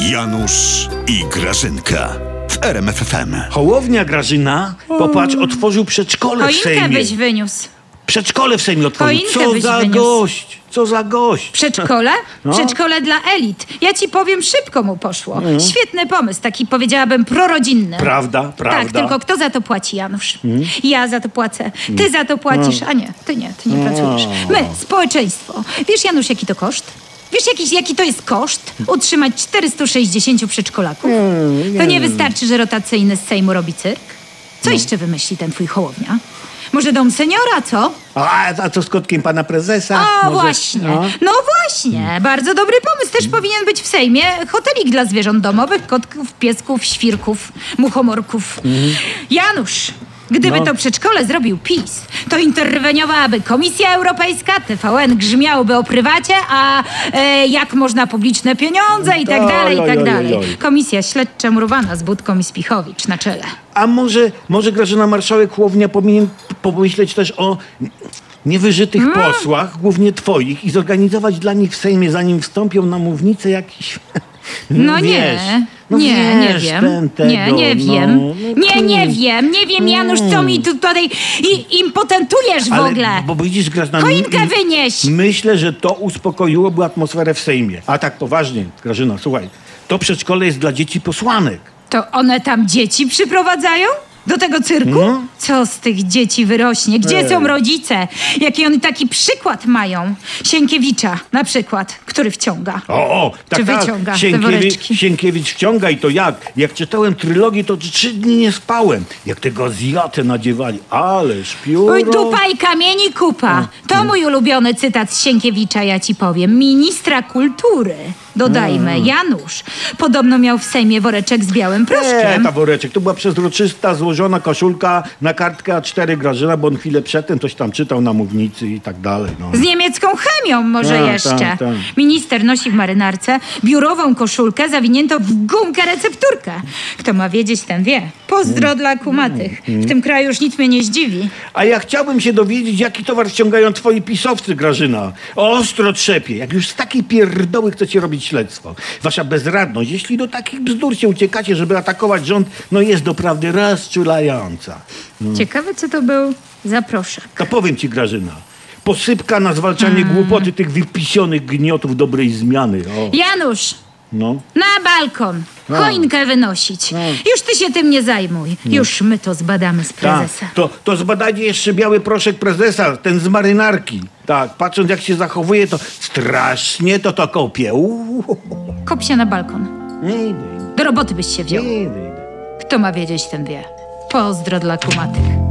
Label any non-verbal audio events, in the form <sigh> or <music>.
Janusz i Grażynka w RMFFM. Hołownia Grażyna, popatrz, otworzył przedszkole w Choinkę Sejmie. byś wyniósł. Przedszkole w Sejmie otworzył. Choinkę Co byś za wyniósł. gość, co za gość. Przedszkole? <laughs> No. Przedszkole dla elit. Ja ci powiem, szybko mu poszło. Świetny pomysł, taki powiedziałabym prorodzinny. Prawda, prawda. Tak, tylko kto za to płaci, Janusz? Ja za to płacę. Ty za to płacisz, a nie, ty nie, ty nie pracujesz. My, społeczeństwo. Wiesz, Janusz, jaki to koszt? Wiesz, jakiś, jaki to jest koszt? Utrzymać 460 przedszkolaków? To nie wystarczy, że rotacyjny z Sejmu robi cyrk? Co jeszcze wymyśli ten twój hołownia? Może dom seniora, co? A, a co z kotkiem pana prezesa? O, Może- właśnie. no? No. właśnie. Bardzo dobry pomysł. Też powinien być w Sejmie hotelik dla zwierząt domowych, kotków, piesków, świrków, muchomorków. Janusz, gdyby No. to przedszkole zrobił PiS, to interweniowałaby Komisja Europejska, TVN grzmiałby o prywacie, a e, jak można publiczne pieniądze i tak Oj, dalej, i oj, tak oj, dalej. Komisja śledcza murowana z Budką i Spichowicz na czele. A może, może Grażyna Marszałek Hołownia powinien pomyśleć też o niewyżytych Mm. posłach, głównie twoich, i zorganizować dla nich w Sejmie, zanim wstąpią na mównicę jakiś... <laughs> No nie, no nie, nie wiesz, wiem. ten tego, nie, nie no, wiem. no nie, nie wiem, nie wiem, Janusz, co mi tu tutaj i, impotentujesz w Ale, ogóle. Bo widzisz, Grażyna... Choinkę m- wynieś! Myślę, że to uspokoiłoby atmosferę w Sejmie. A tak poważnie, Grażyna, słuchaj, to przedszkole jest dla dzieci posłanek. To one tam dzieci przyprowadzają? Do tego cyrku? No. Co z tych dzieci wyrośnie? Gdzie Ej. są rodzice? Jaki oni taki przykład mają? Sienkiewicza na przykład, który wciąga. O, o, tak, Czy tak. wyciąga Sienkiewicz, wciąga i to jak? Jak czytałem trylogię, to trzy dni nie spałem. Jak tego Azjatę nadziewali. Ależ pióro. Oj, dupa i kamieni kupa. To mój ulubiony cytat z Sienkiewicza, ja ci powiem. Ministra kultury. Dodajmy, Janusz. Podobno miał w Sejmie woreczek z białym Nie, proszkiem. ta woreczek. To była przezroczysta, złożona koszulka na kartkę A4 Grażyna, bo on chwilę przedtem coś tam czytał na mównicy i tak dalej. No. Z niemiecką chemią może Tak, jeszcze. tak, tak. Minister nosi w marynarce biurową koszulkę zawiniętą w gumkę recepturkę. Kto ma wiedzieć, ten wie. Pozdro dla kumatych. W tym kraju już nic mnie nie zdziwi. A ja chciałbym się dowiedzieć, jaki towar ściągają twoi pisowcy, Grażyna. Ostro trzepie. Jak już z takiej pierdoły chcecie robić śledztwo. Wasza bezradność, jeśli do takich bzdur się uciekacie, żeby atakować rząd, no jest doprawdy rozczulająca. Ciekawe, co to był za proszek. To powiem ci, Grażyna. Posypka na zwalczanie głupoty tych wypisionych gniotów dobrej zmiany. O, Janusz, no. na balkon. Choinkę wynosić. Już ty się tym nie zajmuj. Już my to zbadamy z Tak, prezesa. to, to zbadajcie jeszcze biały proszek prezesa, ten z marynarki. Tak, patrząc jak się zachowuje, to strasznie to to kopie. Uuu. Kop się na balkon. Nie idę, Do roboty byś się wziął. nie idę. Kto ma wiedzieć, ten wie. Pozdro dla kumatych.